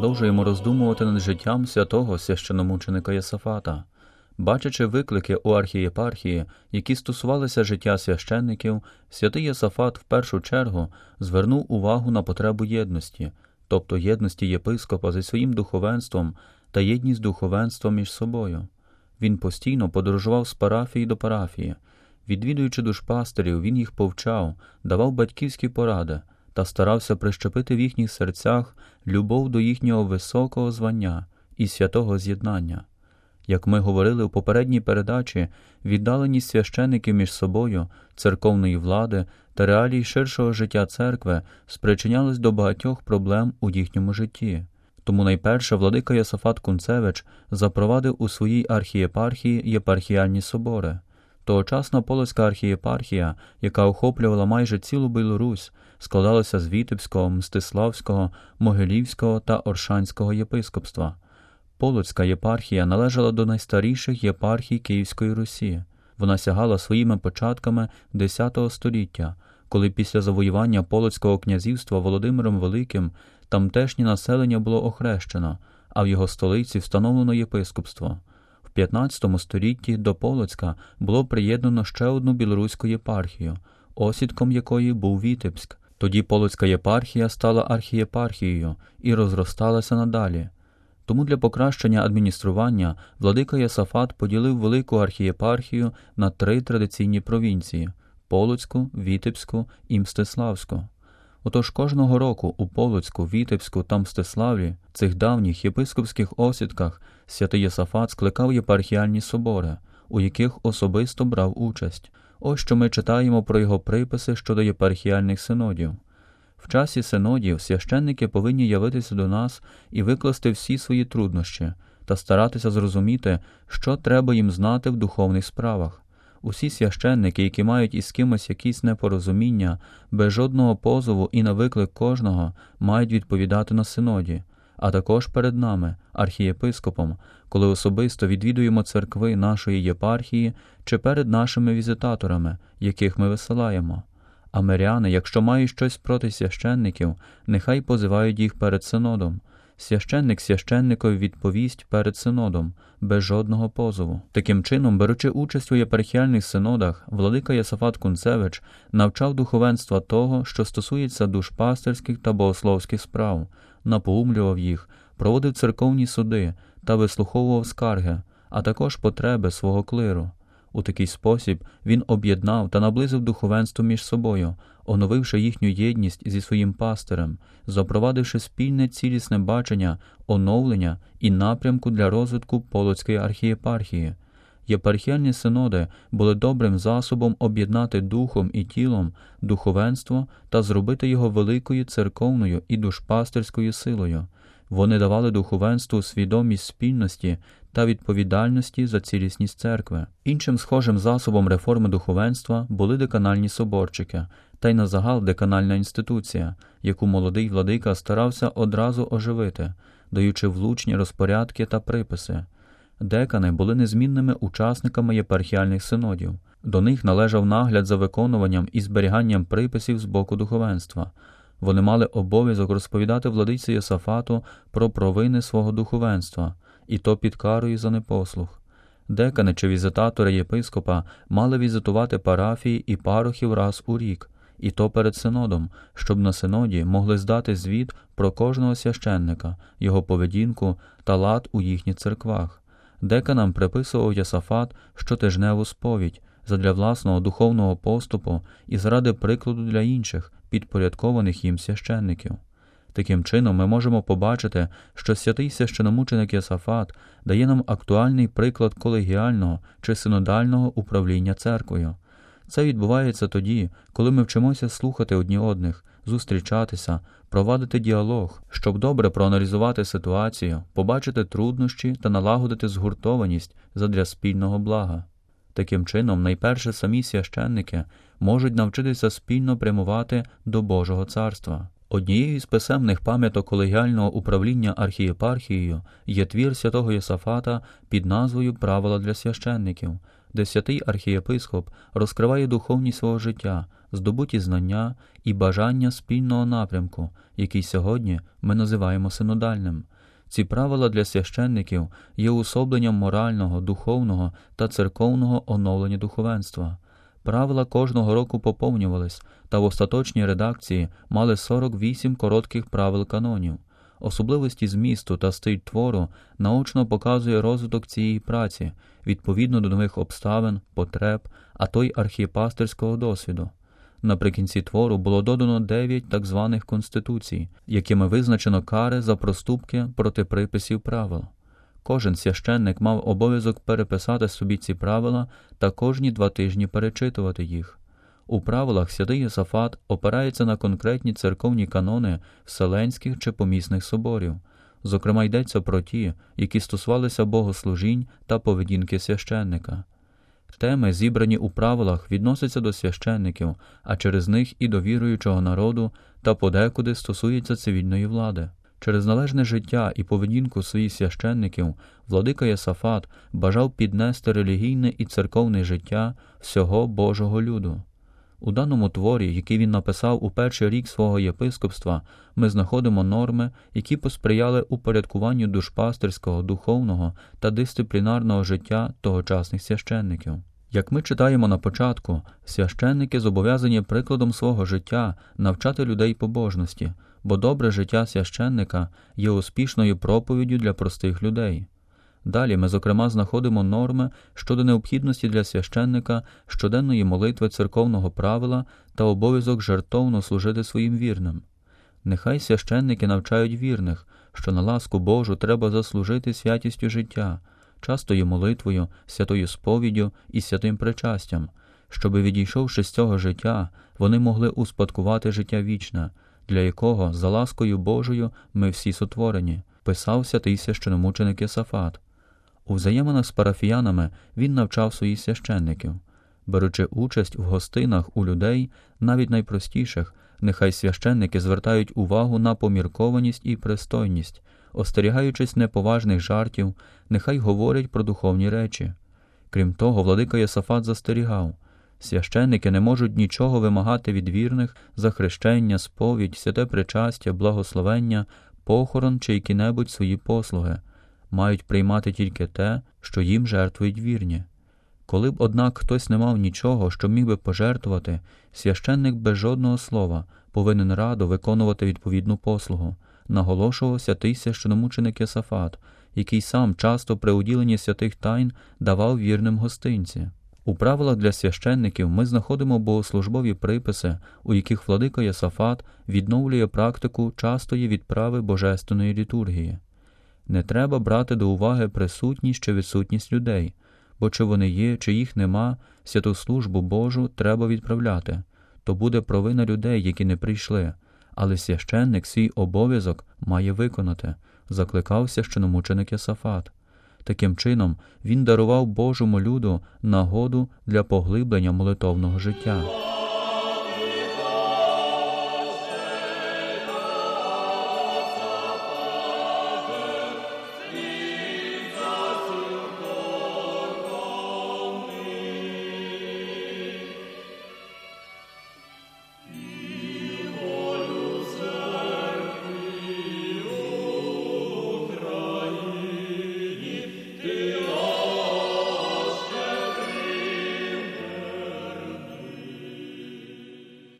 продовжуємо роздумувати над життям святого священомученика Йосафата. Бачачи виклики у архієпархії, які стосувалися життя священників, святий Йосафат в першу чергу звернув увагу на потребу єдності, тобто єдності єпископа зі своїм духовенством та єдність духовенства між собою. Він постійно подорожував з парафії до парафії. Відвідуючи душпастерів, він їх повчав, давав батьківські поради та старався прищепити в їхніх серцях любов до їхнього високого звання і святого з'єднання. Як ми говорили у попередній передачі, віддаленість священиків між собою, церковної влади та реалій ширшого життя церкви спричинялись до багатьох проблем у їхньому житті. Тому найперше владика Йосафат Кунцевич запровадив у своїй архієпархії єпархіальні собори. Тогочасна Полоцька архієпархія, яка охоплювала майже цілу Білорусь, складалася з Вітебського, Мстиславського, Могилівського та Оршанського єпископства. Полоцька єпархія належала до найстаріших єпархій Київської Русі. Вона сягала своїми початками X століття, коли після завоювання Полоцького князівства Володимиром Великим тамтешнє населення було охрещено, а в його столиці встановлено єпископство. В 15 столітті до Полоцька було приєднано ще одну білоруську єпархію, осідком якої був Вітебськ. Тоді Полоцька єпархія стала архієпархією і розросталася надалі. Тому для покращення адміністрування владика Ясафат поділив велику архієпархію на три традиційні провінції Полоцьку, Вітебську і Мстиславську. Отож кожного року у Полоцьку, Вітебську та Мстиславі, цих давніх єпископських осідках, святий Єсафат скликав єпархіальні собори, у яких особисто брав участь. Ось що ми читаємо про його приписи щодо єпархіальних синодів. В часі синодів священники повинні явитися до нас і викласти всі свої труднощі та старатися зрозуміти, що треба їм знати в духовних справах. Усі священники, які мають із кимось якісь непорозуміння, без жодного позову і на виклик кожного, мають відповідати на синоді, а також перед нами, архієпископом, коли особисто відвідуємо церкви нашої єпархії чи перед нашими візитаторами, яких ми висилаємо. А миряни, якщо мають щось проти священників, нехай позивають їх перед синодом. Священник священникові відповість перед синодом, без жодного позову. Таким чином, беручи участь у єпархіальних синодах, владика Ясафат Кунцевич навчав духовенства того, що стосується душпастерських та богословських справ, напоумлював їх, проводив церковні суди та вислуховував скарги, а також потреби свого клиру. У такий спосіб він об'єднав та наблизив духовенство між собою, оновивши їхню єдність зі своїм пастирем, запровадивши спільне цілісне бачення, оновлення і напрямку для розвитку Полоцької архієпархії. Єпархіальні синоди були добрим засобом об'єднати духом і тілом духовенство та зробити його великою церковною і душпастерською силою. Вони давали духовенству свідомість спільності та відповідальності за цілісність церкви. Іншим схожим засобом реформи духовенства були деканальні соборчики та й на загал деканальна інституція, яку молодий владика старався одразу оживити, даючи влучні розпорядки та приписи. Декани були незмінними учасниками єпархіальних синодів. До них належав нагляд за виконуванням і зберіганням приписів з боку духовенства. Вони мали обов'язок розповідати владиці Єсафату про провини свого духовенства, і то під карою за непослух. Декани чи візитатори єпископа мали візитувати парафії і парохів раз у рік, і то перед синодом, щоб на синоді могли здати звіт про кожного священника, його поведінку та лад у їхніх церквах. Деканам приписував Йосафат щотижневу сповідь задля власного духовного поступу і заради прикладу для інших, підпорядкованих їм священників. Таким чином, ми можемо побачити, що святий священомученик Йосафат дає нам актуальний приклад колегіального чи синодального управління церквою. Це відбувається тоді, коли ми вчимося слухати одні одних, зустрічатися, провадити діалог, щоб добре проаналізувати ситуацію, побачити труднощі та налагодити згуртованість задля спільного блага. Таким чином, найперше самі священники можуть навчитися спільно прямувати до Божого царства. Однією з писемних пам'яток колегіального управління архієпархією є твір святого Єсафата під назвою Правила для священників, де святий архієпископ розкриває духовність свого життя, здобуті знання і бажання спільного напрямку, який сьогодні ми називаємо синодальним. Ці правила для священників є уособленням морального, духовного та церковного оновлення духовенства. Правила кожного року поповнювались, та в остаточній редакції мали 48 коротких правил канонів. Особливості змісту та стиль твору наочно показує розвиток цієї праці відповідно до нових обставин, потреб, а то й архієпастерського досвіду. Наприкінці твору було додано дев'ять так званих конституцій, якими визначено кари за проступки проти приписів правил. Кожен священник мав обов'язок переписати собі ці правила та кожні два тижні перечитувати їх. У правилах святий Єсафат опирається на конкретні церковні канони вселенських чи помісних соборів. Зокрема, йдеться про ті, які стосувалися богослужінь та поведінки священника. Теми, зібрані у правилах, відносяться до священників, а через них і до віруючого народу та подекуди стосуються цивільної влади. Через належне життя і поведінку своїх священників владика Єсафат бажав піднести релігійне і церковне життя всього Божого люду. У даному творі, який він написав у перший рік свого єпископства, ми знаходимо норми, які посприяли упорядкуванню душпастерського, духовного та дисциплінарного життя тогочасних священників. Як ми читаємо на початку, священники зобов'язані прикладом свого життя навчати людей побожності, бо добре життя священника є успішною проповіддю для простих людей. Далі ми, зокрема, знаходимо норми щодо необхідності для священника щоденної молитви церковного правила та обов'язок жертовно служити своїм вірним. Нехай священники навчають вірних, що на ласку Божу треба заслужити святістю життя, частою молитвою, святою сповіддю і святим причастям, щоби, відійшовши з цього життя, вони могли успадкувати життя вічне, для якого, за ласкою Божою, ми всі сотворені, писав святий священомученик Єсафат. У взаєминах з парафіянами він навчав своїх священників. Беручи участь в гостинах у людей, навіть найпростіших, нехай священники звертають увагу на поміркованість і пристойність, остерігаючись неповажних жартів, нехай говорять про духовні речі. Крім того, владика Йосафат застерігав священники не можуть нічого вимагати від вірних за хрещення, сповідь, святе причастя, благословення, похорон чи які-небудь свої послуги мають приймати тільки те, що їм жертвують вірні. Коли б, однак, хтось не мав нічого, що міг би пожертвувати, священник без жодного слова повинен радо виконувати відповідну послугу, наголошував святий священомученик Йосафат, який сам часто при уділенні святих тайн давав вірним гостинці. У правилах для священників ми знаходимо богослужбові приписи, у яких владика Єсафат відновлює практику частої відправи божественної літургії. Не треба брати до уваги присутність чи відсутність людей, бо чи вони є, чи їх нема, святу службу Божу треба відправляти, то буде провина людей, які не прийшли, але священник свій обов'язок має виконати, закликав священомученик Єсафат. Таким чином, він дарував Божому люду нагоду для поглиблення молитовного життя.